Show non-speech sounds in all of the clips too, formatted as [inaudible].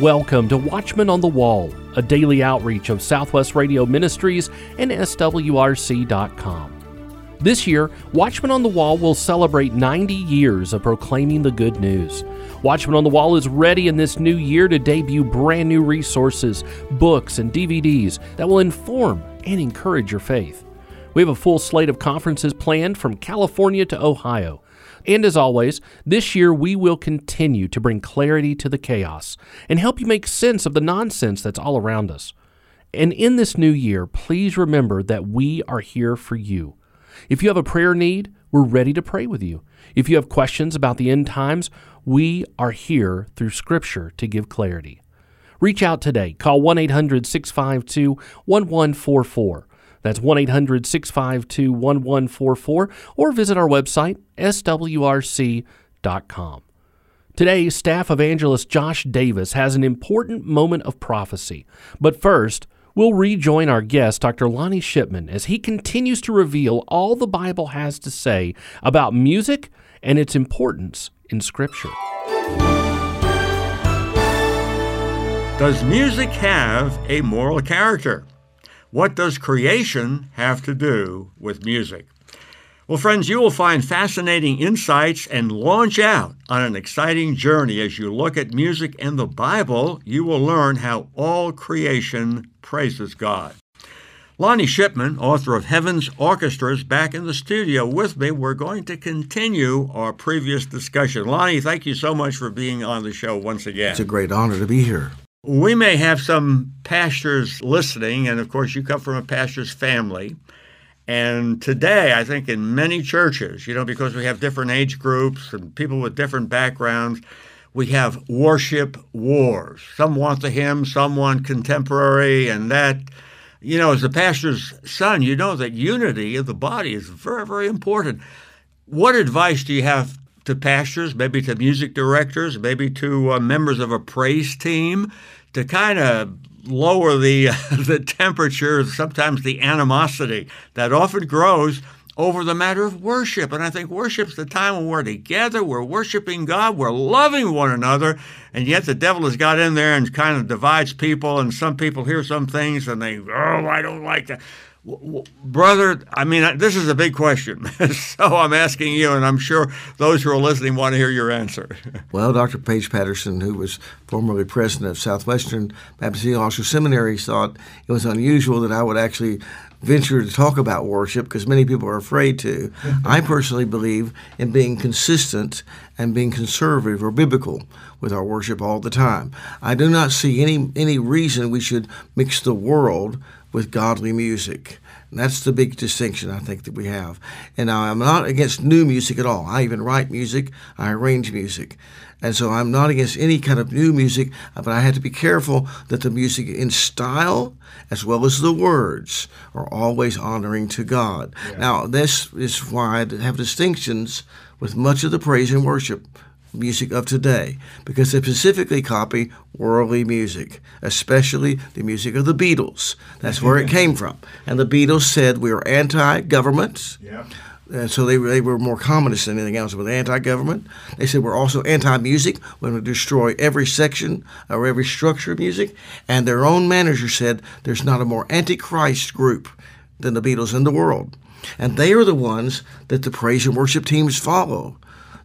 Welcome to Watchman on the Wall, a daily outreach of Southwest Radio Ministries and SWRC.com. This year, Watchman on the Wall will celebrate 90 years of proclaiming the good news. Watchman on the Wall is ready in this new year to debut brand new resources, books, and DVDs that will inform and encourage your faith. We have a full slate of conferences planned from California to Ohio. And as always, this year we will continue to bring clarity to the chaos and help you make sense of the nonsense that's all around us. And in this new year, please remember that we are here for you. If you have a prayer need, we're ready to pray with you. If you have questions about the end times, we are here through Scripture to give clarity. Reach out today. Call 1 800 652 1144 that's 1 800 652 1144 or visit our website, swrc.com. Today, staff evangelist Josh Davis has an important moment of prophecy. But first, we'll rejoin our guest, Dr. Lonnie Shipman, as he continues to reveal all the Bible has to say about music and its importance in Scripture. Does music have a moral character? What does creation have to do with music? Well, friends, you will find fascinating insights and launch out on an exciting journey as you look at music and the Bible. You will learn how all creation praises God. Lonnie Shipman, author of Heaven's Orchestras, back in the studio with me. We're going to continue our previous discussion. Lonnie, thank you so much for being on the show once again. It's a great honor to be here. We may have some pastors listening, and of course, you come from a pastor's family. And today, I think in many churches, you know, because we have different age groups and people with different backgrounds, we have worship wars. Some want the hymn, some want contemporary, and that, you know, as a pastor's son, you know that unity of the body is very, very important. What advice do you have to pastors, maybe to music directors, maybe to uh, members of a praise team to kind of lower the [laughs] the temperature, sometimes the animosity that often grows over the matter of worship. And I think worship's the time when we're together, we're worshiping God, we're loving one another, and yet the devil has got in there and kind of divides people. And some people hear some things and they, oh, I don't like that. Brother, I mean, this is a big question. [laughs] so I'm asking you, and I'm sure those who are listening want to hear your answer. [laughs] well, Dr. Paige Patterson, who was formerly president of Southwestern Baptist Theological Seminary, thought it was unusual that I would actually venture to talk about worship because many people are afraid to. [laughs] I personally believe in being consistent and being conservative or biblical with our worship all the time. I do not see any any reason we should mix the world with godly music. And that's the big distinction I think that we have. And now I'm not against new music at all. I even write music, I arrange music. And so I'm not against any kind of new music, uh, but I have to be careful that the music in style as well as the words are always honoring to God. Yeah. Now, this is why I have distinctions with much of the praise and worship music of today because they specifically copy worldly music, especially the music of the Beatles. That's where it came from. And the Beatles said we are anti government. Yeah. And so they, they were more communist than anything else with anti-government. They said we're also anti-music. We're going to destroy every section or every structure of music. And their own manager said there's not a more antichrist group than the Beatles in the world. And they are the ones that the praise and worship teams follow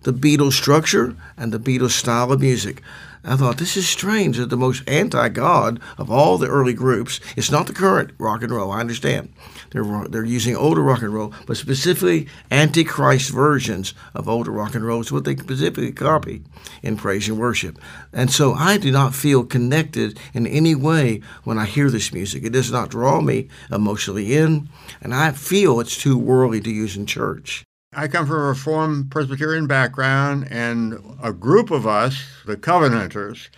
the Beatles structure and the Beatles style of music. I thought this is strange that the most anti-God of all the early groups. It's not the current rock and roll. I understand they're they're using older rock and roll, but specifically antichrist versions of older rock and roll is what they specifically copy in praise and worship. And so I do not feel connected in any way when I hear this music. It does not draw me emotionally in, and I feel it's too worldly to use in church. I come from a Reformed Presbyterian background, and a group of us, the Covenanters,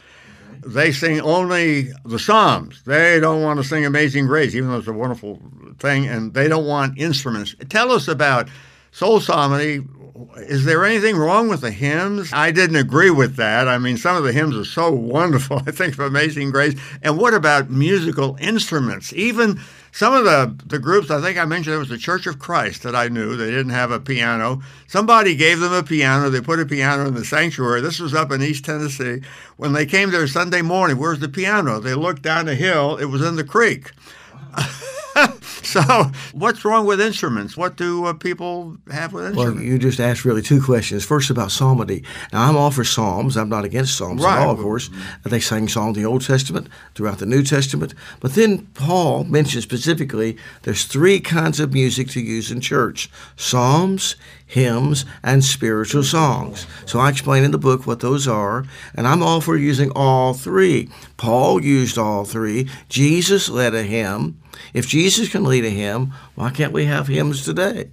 they sing only the Psalms. They don't want to sing Amazing Grace, even though it's a wonderful thing, and they don't want instruments. Tell us about Soul Psalmody, is there anything wrong with the hymns? I didn't agree with that. I mean, some of the hymns are so [laughs] wonderful. I think of Amazing Grace. And what about musical instruments? Even some of the, the groups, I think I mentioned there was the Church of Christ that I knew. They didn't have a piano. Somebody gave them a piano. They put a piano in the sanctuary. This was up in East Tennessee. When they came there Sunday morning, where's the piano? They looked down the hill. It was in the creek. [laughs] [laughs] so, what's wrong with instruments? What do uh, people have with instruments? Well, you just asked really two questions. First, about psalmody. Now, I'm all for psalms. I'm not against psalms right. at all, of course. They sang psalms in the Old Testament, throughout the New Testament. But then Paul mentions specifically there's three kinds of music to use in church psalms, hymns, and spiritual songs. So I explain in the book what those are, and I'm all for using all three. Paul used all three. Jesus led a hymn. If Jesus can a hymn, why can't we have hymns today?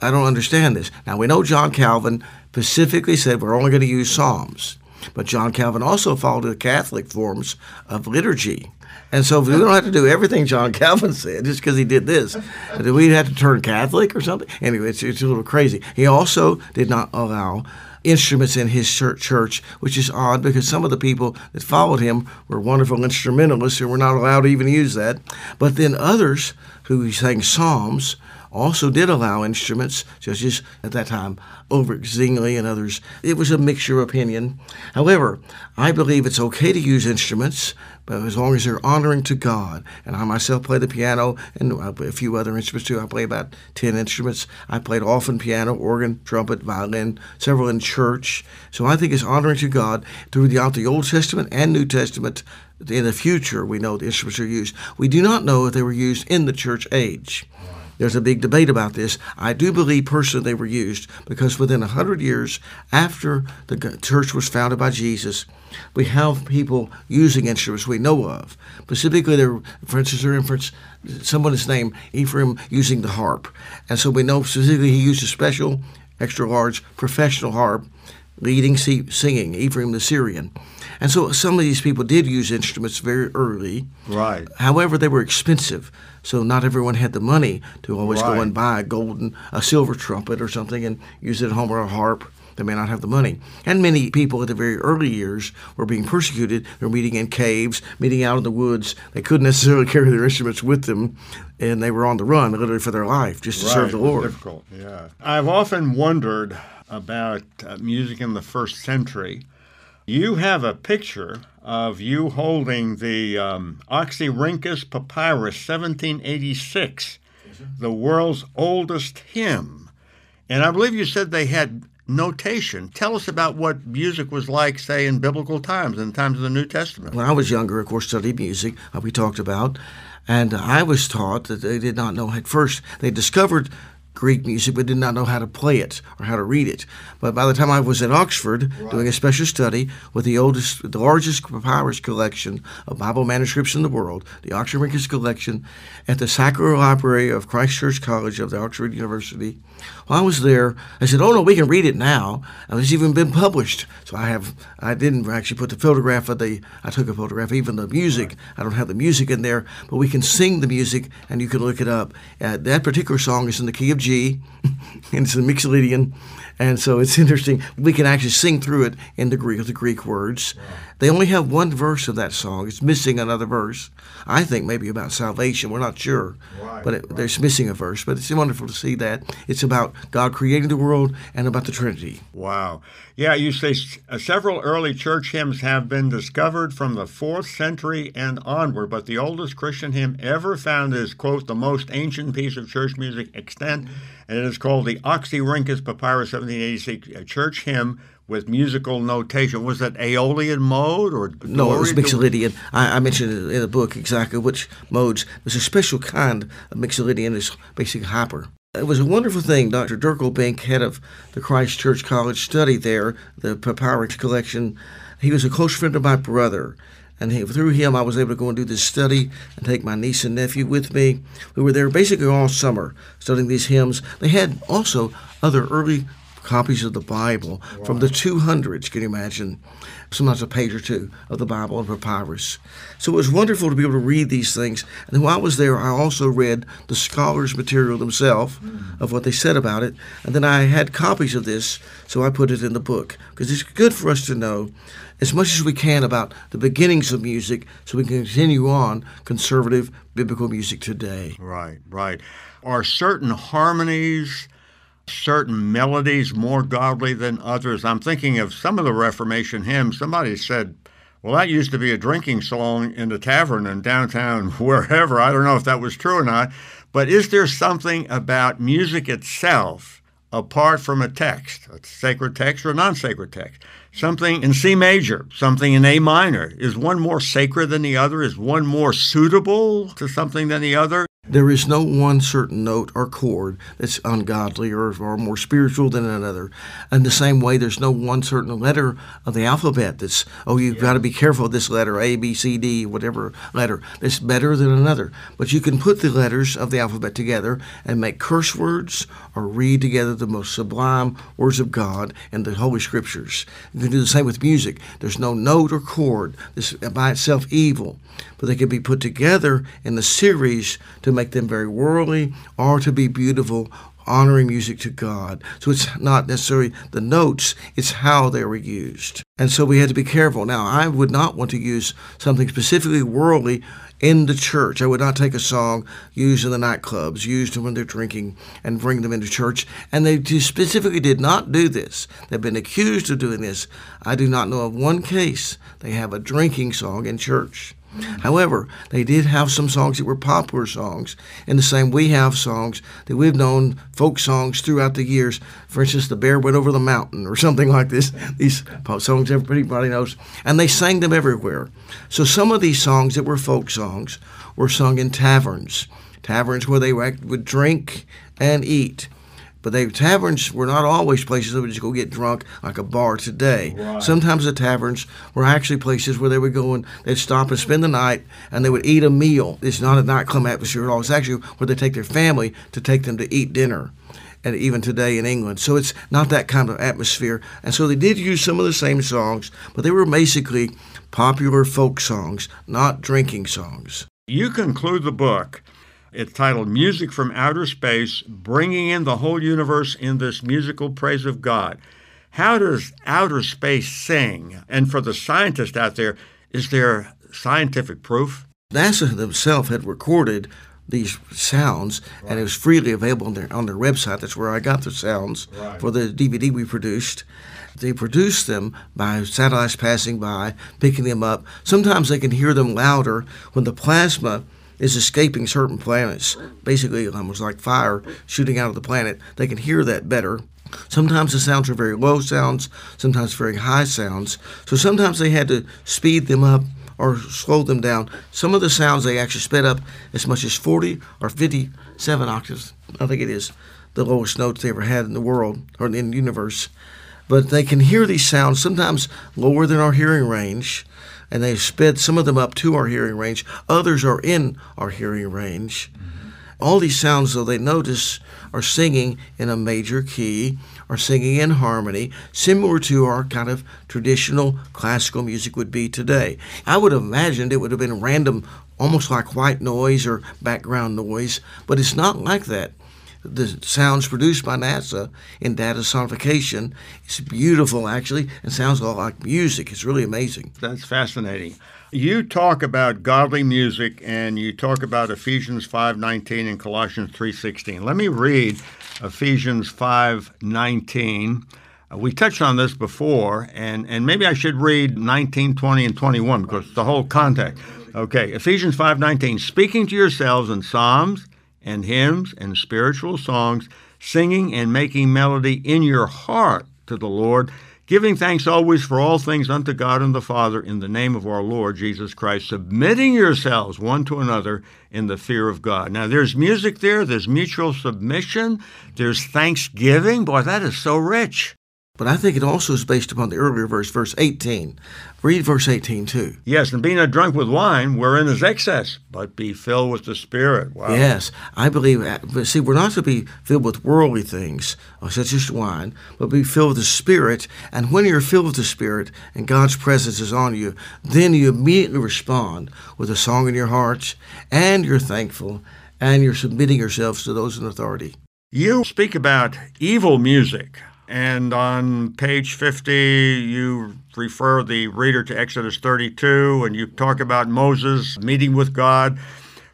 I don't understand this. Now, we know John Calvin specifically said we're only going to use Psalms, but John Calvin also followed the Catholic forms of liturgy. And so we don't have to do everything John [laughs] Calvin said just because he did this. Do we have to turn Catholic or something? Anyway, it's, it's a little crazy. He also did not allow instruments in his church, which is odd because some of the people that followed him were wonderful instrumentalists who were not allowed to even use that. But then others who sang psalms also did allow instruments, such as at that time Ulrich Zwingli and others. It was a mixture of opinion. However, I believe it's okay to use instruments, but as long as they're honoring to God. And I myself play the piano and a few other instruments too. I play about 10 instruments. I played often piano, organ, trumpet, violin, several in church. So I think it's honoring to God throughout the Old Testament and New Testament. In the future, we know the instruments are used. We do not know if they were used in the church age. There's a big debate about this. I do believe personally they were used because within a hundred years after the church was founded by Jesus, we have people using instruments we know of. Specifically, there, for instance, there inference someone named Ephraim using the harp, and so we know specifically he used a special, extra large professional harp, leading singing Ephraim the Syrian. And so some of these people did use instruments very early. Right. However, they were expensive. So not everyone had the money to always right. go and buy a golden, a silver trumpet or something and use it at home or a harp. They may not have the money. And many people at the very early years were being persecuted. They were meeting in caves, meeting out in the woods. They couldn't necessarily [laughs] carry their instruments with them, and they were on the run literally for their life just to right. serve the Lord. Difficult, yeah. I've often wondered about uh, music in the first century you have a picture of you holding the um, Oxyrhynchus Papyrus 1786, the world's oldest hymn. And I believe you said they had notation. Tell us about what music was like, say, in biblical times, in times of the New Testament. When I was younger, of course, studied music, uh, we talked about, and I was taught that they did not know at first. They discovered Greek music but did not know how to play it or how to read it. But by the time I was at Oxford right. doing a special study with the oldest, the largest papyrus collection of Bible manuscripts in the world, the Oxford Oxyrhynchus collection, at the Sackler Library of Christ Church College of the Oxford University, while I was there, I said, "Oh no, we can read it now, and it's even been published." So I have, I didn't actually put the photograph of the, I took a photograph, even the music. I don't have the music in there, but we can sing the music, and you can look it up. Uh, that particular song is in the key of [laughs] And it's a Mixolydian, and so it's [laughs] interesting. We can actually sing through it in the Greek, the Greek words. Wow. They only have one verse of that song. It's missing another verse. I think maybe about salvation. We're not sure, right, but it, right. there's missing a verse. But it's wonderful to see that it's about God creating the world and about the Trinity. Wow. Yeah, you say uh, several early church hymns have been discovered from the fourth century and onward, but the oldest Christian hymn ever found is quote the most ancient piece of church music extant, and it is called the Oxyrhynchus Papyrus 1786 church hymn with musical notation. Was that Aeolian mode or no? It was Mixolydian. I, I, mentioned in the book exactly which modes. There's a special kind of Mixolydian. It's basically hyper. It was a wonderful thing. Dr. Dirk Obbink, head of the Christ Church College, studied there the papyrus collection. He was a close friend of my brother. And he, through him, I was able to go and do this study and take my niece and nephew with me. We were there basically all summer studying these hymns. They had also other early copies of the Bible from the 200s, can you imagine? Sometimes a page or two of the Bible and papyrus. So it was wonderful to be able to read these things. And while I was there, I also read the scholars' material themselves hmm. of what they said about it. And then I had copies of this, so I put it in the book because it's good for us to know as much as we can about the beginnings of music so we can continue on conservative biblical music today. Right, right. Are certain harmonies, certain melodies more godly than others? I'm thinking of some of the Reformation hymns. Somebody said, well, that used to be a drinking song in the tavern in downtown, [laughs] wherever. I don't know if that was true or not. But is there something about music itself, apart from a text, a sacred text or a non sacred text? something in C major, something in A minor. Is one more sacred than the other? Is one more suitable to something than the other? There is no one certain note or chord that's ungodly or, or more spiritual than another. In the same way, there's no one certain letter of the alphabet that's, oh, you've yeah. got to be careful of this letter, A, B, C, D, whatever letter, that's better than another. But you can put the letters of the alphabet together and make curse words or read together the most sublime words of God in the Holy Scriptures. You can do the same with music. There's no note or chord that's by itself evil, but they can be put together in the series to make them very worldly or to be beautiful honoring music to God. So it's not necessarily the notes, it's how they were used. And so we had to be careful. Now, I would not want to use something specifically worldly in the church. I would not take a song used in the nightclubs, used when they're drinking, and bring them into church. And they specifically did not do this. They've been accused of doing this. I do not know of one case they have a drinking song in church. However, they did have some songs that were popular songs, in the same we have songs that we've known folk songs throughout the years. For instance, "The Bear Went Over the Mountain" or [laughs] something like this. These pop songs everybody knows, and they sang them everywhere. So some of these songs that were folk songs were sung in taverns, taverns where they would drink and eat. But they taverns were not always places they would just go get drunk like a bar today. Right. Sometimes the taverns were actually places where they would go and they'd stop and spend the night and they would eat a meal. It's not a nightclub atmosphere at all. It's actually where they take their family to take them to eat dinner. And even today in England. So it's not that kind of atmosphere. And so they did use some of the same songs, but they were basically popular folk songs, not drinking songs. You conclude the book it's titled Music from Outer Space Bringing in the Whole Universe in This Musical Praise of God. How does outer space sing? And for the scientist out there, is there scientific proof? NASA themselves had recorded these sounds, right. and it was freely available on their on their website. That's where I got the sounds right. for the DVD we produced. They produced them by satellites passing by, picking them up. Sometimes they can hear them louder when the plasma is escaping certain planets, basically almost like fire shooting out of the planet. They can hear that better. Sometimes the sounds are very low sounds, sometimes very high sounds. So sometimes they had to speed them up or slow them down. Some of the sounds they actually sped up as much as 40 or 57 octaves. I think it is the lowest notes they ever had in the world or in the universe. But they can hear these sounds sometimes lower than our hearing range and they've sped some of them up to our hearing range. Others are in our hearing range. Mm-hmm. All these sounds, though, they notice are singing in a major key are singing in harmony, similar to our kind of traditional classical music would be today. I would have imagined it would have been random, almost like white noise or background noise, but it's not like that the sounds produced by NASA in data sonification. It's beautiful, actually, and sounds a lot like music. It's really amazing. That's fascinating. You talk about godly music, and you talk about Ephesians 5:19 and Colossians 3:16. Let me read Ephesians 5:19. Uh, we touched on this before, and, and maybe I should read 19, 20, and 21 because the whole context. Okay, Ephesians 5:19. Speaking to yourselves in psalms and hymns and spiritual songs, singing and making melody in your heart to the Lord, giving thanks always for all things unto God and the Father in the name of our Lord Jesus Christ, submitting yourselves one to another in the fear of God. Now, there's music there, there's mutual submission, there's thanksgiving. Boy, that is so rich. But I think it also is based upon the earlier verse, verse 18. Read verse 18 too. Yes, and be not drunk with wine, wherein is excess, but be filled with the Spirit. Wow. Yes, I believe. uh, But see, we're not to be filled with worldly things, uh, such as wine, but be filled with the Spirit. And when you're filled with the Spirit and God's presence is on you, then you immediately respond with a song in your hearts, and you're thankful, and you're submitting yourselves to those in authority. You speak about evil music, and on page 50, you refer the reader to Exodus 32, and you talk about Moses meeting with God,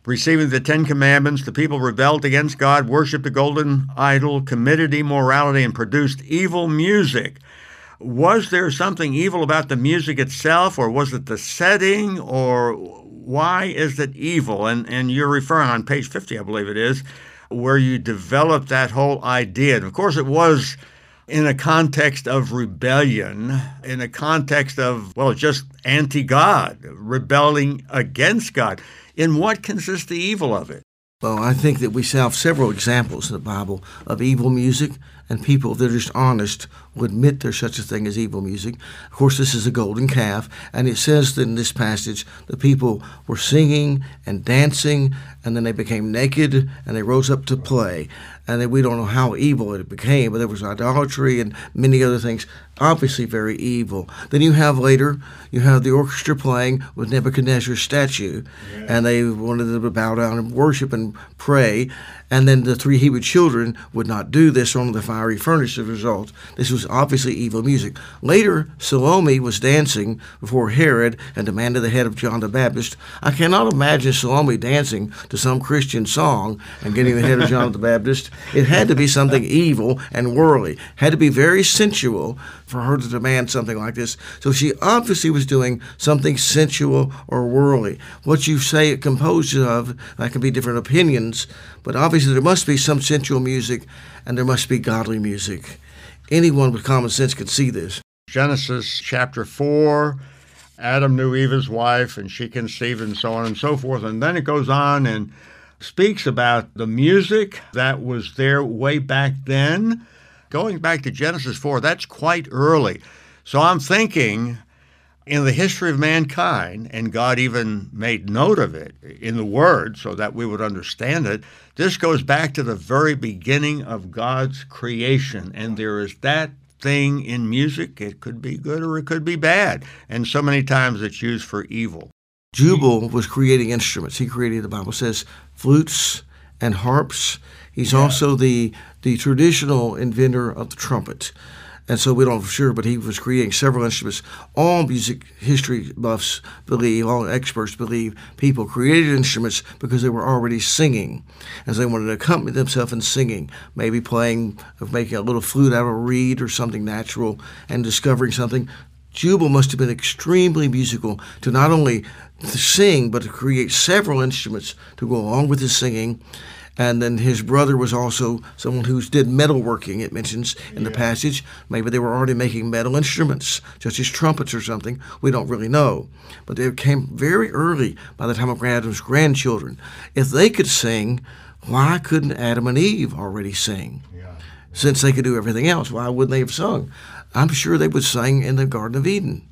receiving the Ten Commandments. The people rebelled against God, worshiped the golden idol, committed immorality, and produced evil music. Was there something evil about the music itself, or was it the setting, or why is it evil? And, and you're referring on page 50, I believe it is, where you developed that whole idea. And of course, it was in a context of rebellion, in a context of, well, just anti God, rebelling against God. In what consists the evil of it? Well, I think that we have several examples in the Bible of evil music, and people that are just honest will admit there's such a thing as evil music. Of course, this is a golden calf, and it says that in this passage the people were singing and dancing, and then they became naked and they rose up to play. And then we don't know how evil it became, but there was idolatry and many other things, obviously very evil. Then you have later, you have the orchestra playing with Nebuchadnezzar's statue, and they wanted them to bow down and worship and pray. And then the three Hebrew children would not do this on the furnace as a result. This was obviously evil music. Later, Salome was dancing before Herod and demanded the head of John the Baptist. I cannot imagine Salome dancing to some Christian song and getting the head of John the Baptist. It had to be something evil and worldly. Had to be very sensual for her to demand something like this. So she obviously was doing something sensual or worldly. What you say it composed of, that can be different opinions, but obviously there must be some sensual music and there must be godly music. Anyone with common sense could see this. Genesis chapter 4, Adam knew Eve his wife, and she conceived, and so on and so forth. And then it goes on and speaks about the music that was there way back then. Going back to Genesis 4, that's quite early. So I'm thinking in the history of mankind, and God even made note of it in the Word so that we would understand it, this goes back to the very beginning of God's creation. And there is that thing in music. It could be good or it could be bad. And so many times it's used for evil. Jubal was creating instruments. He created, the Bible says, flutes and harps. He's also the, the traditional inventor of the trumpet. And so we don't know for sure, but he was creating several instruments. All music history buffs believe, all experts believe, people created instruments because they were already singing. And so they wanted to accompany themselves in singing, maybe playing, making a little flute out of a reed or something natural and discovering something. Jubal must have been extremely musical to not only to sing, but to create several instruments to go along with his singing. And then his brother was also someone who did metalworking, it mentions in the passage. Maybe they were already making metal instruments, such as trumpets or something. We don't really know. But they came very early by the time of Adam's grandchildren. If they could sing, why couldn't Adam and Eve already sing? Since they could do everything else, why wouldn't they have sung? I'm sure they would sing in the Garden of Eden.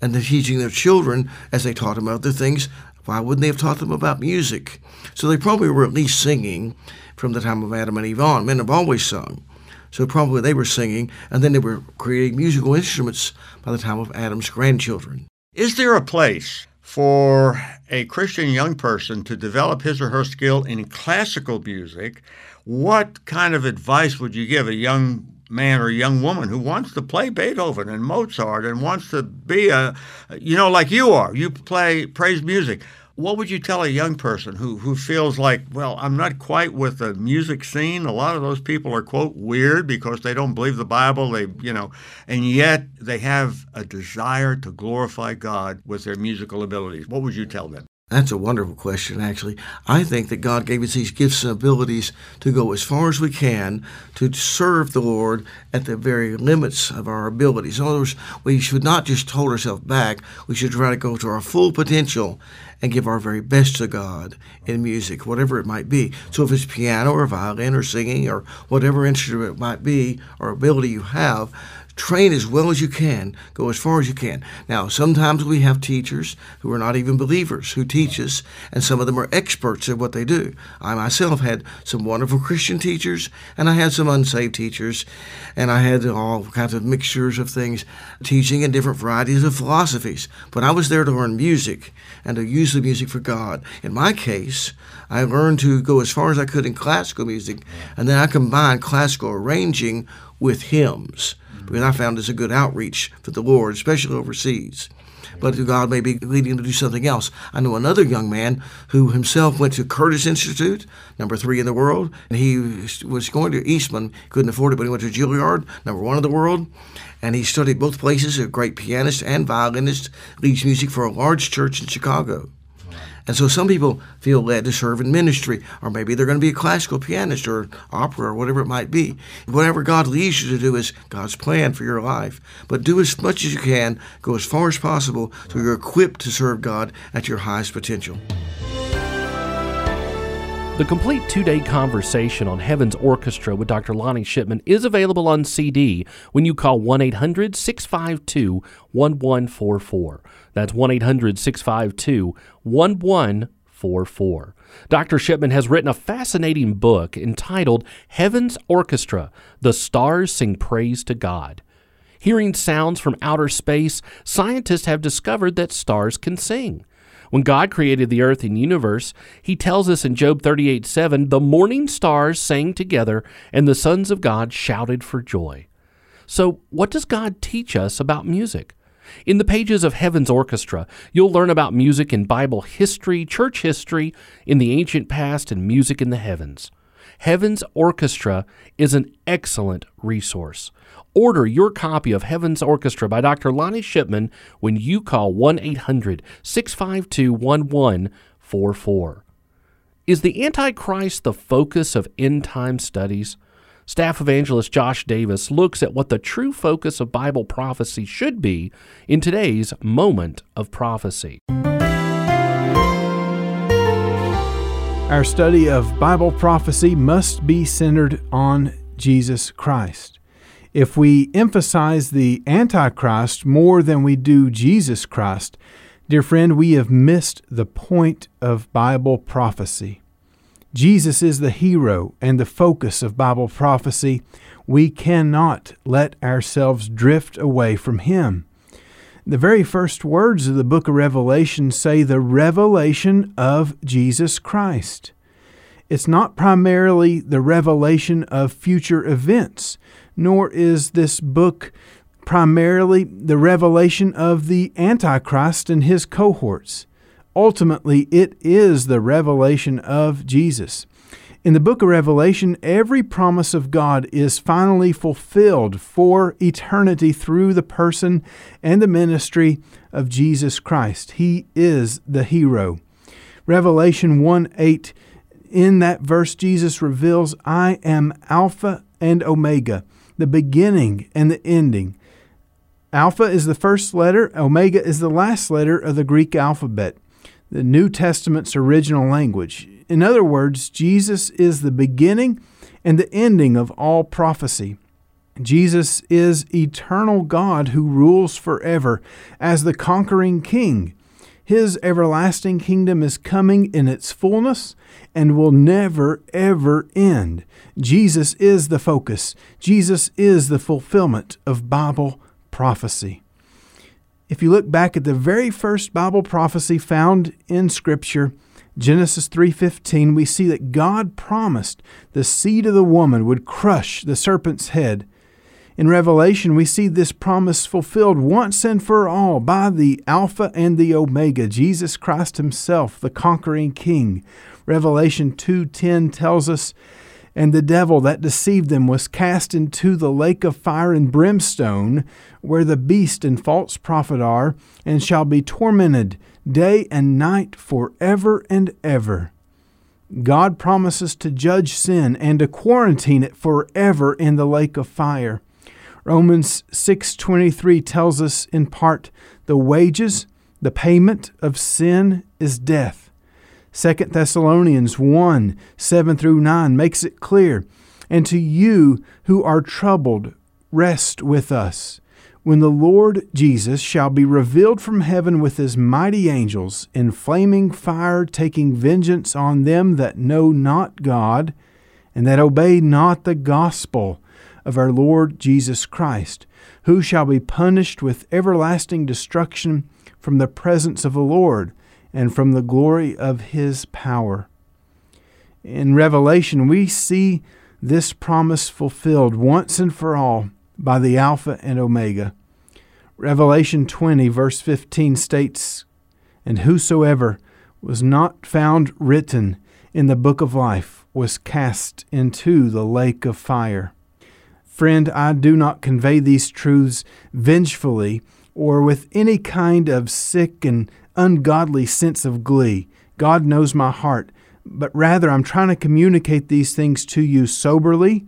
And they're teaching their children as they taught them other things why wouldn't they have taught them about music? So they probably were at least singing from the time of Adam and Eve on. Men have always sung. So probably they were singing, and then they were creating musical instruments by the time of Adam's grandchildren. Is there a place for a Christian young person to develop his or her skill in classical music? What kind of advice would you give a young man or young woman who wants to play Beethoven and Mozart and wants to be a, you know, like you are, you play praise music. What would you tell a young person who, who feels like, well, I'm not quite with the music scene? A lot of those people are, quote, weird because they don't believe the Bible, they, you know, and yet they have a desire to glorify God with their musical abilities. What would you tell them? That's a wonderful question, actually. I think that God gave us these gifts and abilities to go as far as we can to serve the Lord at the very limits of our abilities. In other words, we should not just hold ourselves back, we should try to go to our full potential and give our very best to God in music, whatever it might be. So if it's piano or violin or singing or whatever instrument it might be or ability you have, train as well as you can, go as far as you can. Now, sometimes we have teachers who are not even believers who teach us, and some of them are experts at what they do. I myself had some wonderful Christian teachers, and I had some unsaved teachers, and I had all kinds of mixtures of things, teaching in different varieties of philosophies. But I was there to learn music and to use the music for God. In my case, I learned to go as far as I could in classical music, and then I combined classical arranging with hymns because I found it's a good outreach for the Lord, especially overseas. But God may be leading to do something else. I know another young man who himself went to Curtis Institute, number three in the world, and he was going to Eastman, couldn't afford it, but he went to Juilliard, number one in the world, and he studied both places. A great pianist and violinist, leads music for a large church in Chicago. And so some people feel led to serve in ministry, or maybe they're going to be a classical pianist or opera or whatever it might be. Whatever God leads you to do is God's plan for your life. But do as much as you can, go as far as possible so you're equipped to serve God at your highest potential. The complete two day conversation on Heaven's Orchestra with Dr. Lonnie Shipman is available on CD when you call 1 800 652 1144. That's 1 800 652 1144. Dr. Shipman has written a fascinating book entitled Heaven's Orchestra The Stars Sing Praise to God. Hearing sounds from outer space, scientists have discovered that stars can sing. When God created the earth and universe, he tells us in Job 38 7, the morning stars sang together, and the sons of God shouted for joy. So, what does God teach us about music? In the pages of Heaven's Orchestra, you'll learn about music in Bible history, church history, in the ancient past, and music in the heavens. Heaven's Orchestra is an excellent resource. Order your copy of Heaven's Orchestra by Dr. Lonnie Shipman when you call 1 800 652 1144. Is the Antichrist the focus of end time studies? Staff evangelist Josh Davis looks at what the true focus of Bible prophecy should be in today's moment of prophecy. Our study of Bible prophecy must be centered on Jesus Christ. If we emphasize the Antichrist more than we do Jesus Christ, dear friend, we have missed the point of Bible prophecy. Jesus is the hero and the focus of Bible prophecy. We cannot let ourselves drift away from Him. The very first words of the book of Revelation say the revelation of Jesus Christ. It's not primarily the revelation of future events, nor is this book primarily the revelation of the Antichrist and his cohorts. Ultimately, it is the revelation of Jesus. In the book of Revelation, every promise of God is finally fulfilled for eternity through the person and the ministry of Jesus Christ. He is the hero. Revelation 1 8, in that verse, Jesus reveals, I am Alpha and Omega, the beginning and the ending. Alpha is the first letter, Omega is the last letter of the Greek alphabet the New Testament's original language. In other words, Jesus is the beginning and the ending of all prophecy. Jesus is eternal God who rules forever as the conquering king. His everlasting kingdom is coming in its fullness and will never, ever end. Jesus is the focus. Jesus is the fulfillment of Bible prophecy. If you look back at the very first Bible prophecy found in scripture, Genesis 3:15, we see that God promised the seed of the woman would crush the serpent's head. In Revelation, we see this promise fulfilled once and for all by the Alpha and the Omega, Jesus Christ himself, the conquering king. Revelation 2:10 tells us and the devil that deceived them was cast into the lake of fire and brimstone, where the beast and false prophet are, and shall be tormented day and night forever and ever. God promises to judge sin and to quarantine it forever in the lake of fire. Romans 6:23 tells us in part the wages, the payment of sin is death. 2 Thessalonians 1 7 through 9 makes it clear. And to you who are troubled, rest with us when the Lord Jesus shall be revealed from heaven with his mighty angels in flaming fire, taking vengeance on them that know not God and that obey not the gospel of our Lord Jesus Christ, who shall be punished with everlasting destruction from the presence of the Lord and from the glory of his power. In Revelation, we see this promise fulfilled once and for all by the Alpha and Omega. Revelation 20, verse 15 states, And whosoever was not found written in the book of life was cast into the lake of fire. Friend, I do not convey these truths vengefully or with any kind of sick and ungodly sense of glee. God knows my heart, but rather I'm trying to communicate these things to you soberly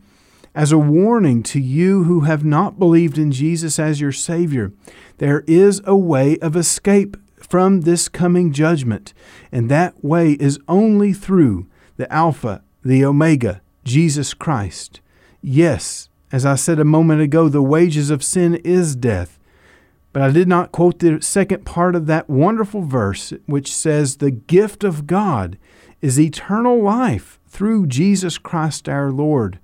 as a warning to you who have not believed in Jesus as your Savior. There is a way of escape from this coming judgment, and that way is only through the Alpha, the Omega, Jesus Christ. Yes, as I said a moment ago, the wages of sin is death. But I did not quote the second part of that wonderful verse, which says, The gift of God is eternal life through Jesus Christ our Lord.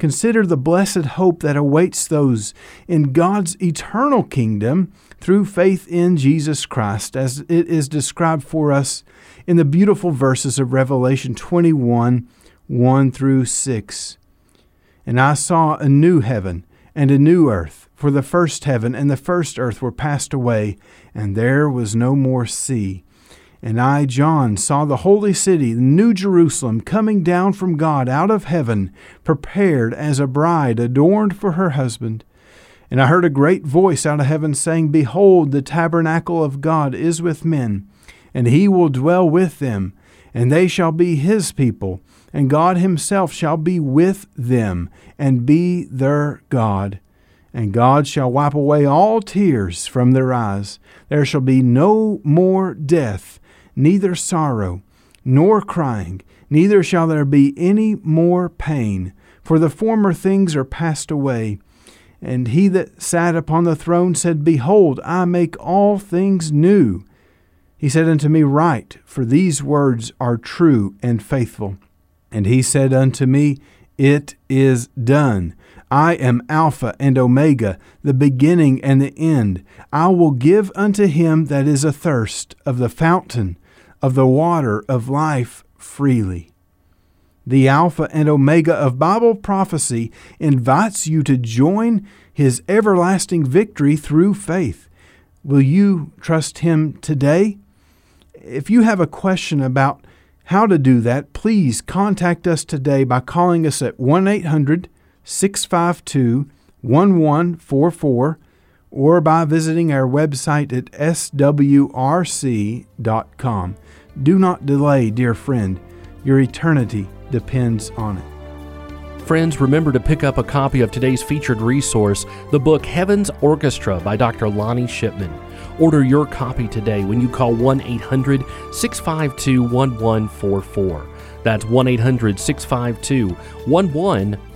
Consider the blessed hope that awaits those in God's eternal kingdom through faith in Jesus Christ, as it is described for us in the beautiful verses of Revelation 21 1 through 6. And I saw a new heaven and a new earth, for the first heaven and the first earth were passed away, and there was no more sea. And I, John, saw the holy city, the New Jerusalem, coming down from God out of heaven, prepared as a bride adorned for her husband. And I heard a great voice out of heaven saying, Behold, the tabernacle of God is with men, and he will dwell with them, and they shall be his people, and God himself shall be with them, and be their God. And God shall wipe away all tears from their eyes. There shall be no more death neither sorrow, nor crying, neither shall there be any more pain, for the former things are passed away. And he that sat upon the throne said, Behold, I make all things new. He said unto me, Write, for these words are true and faithful. And he said unto me, It is done. I am Alpha and Omega, the beginning and the end. I will give unto him that is athirst of the fountain of the water of life freely. The Alpha and Omega of Bible prophecy invites you to join his everlasting victory through faith. Will you trust him today? If you have a question about how to do that, please contact us today by calling us at 1 800 652 1144 or by visiting our website at swrc.com. Do not delay, dear friend. Your eternity depends on it. Friends, remember to pick up a copy of today's featured resource, the book Heaven's Orchestra by Dr. Lonnie Shipman. Order your copy today when you call 1 800 652 1144. That's 1 800 652 1144.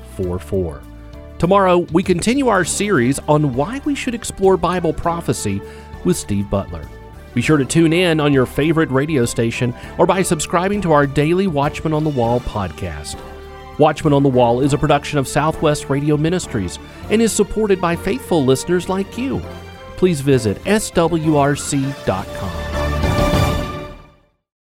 Tomorrow, we continue our series on why we should explore Bible prophecy with Steve Butler. Be sure to tune in on your favorite radio station or by subscribing to our daily Watchman on the Wall podcast. Watchman on the Wall is a production of Southwest Radio Ministries and is supported by faithful listeners like you. Please visit swrc.com.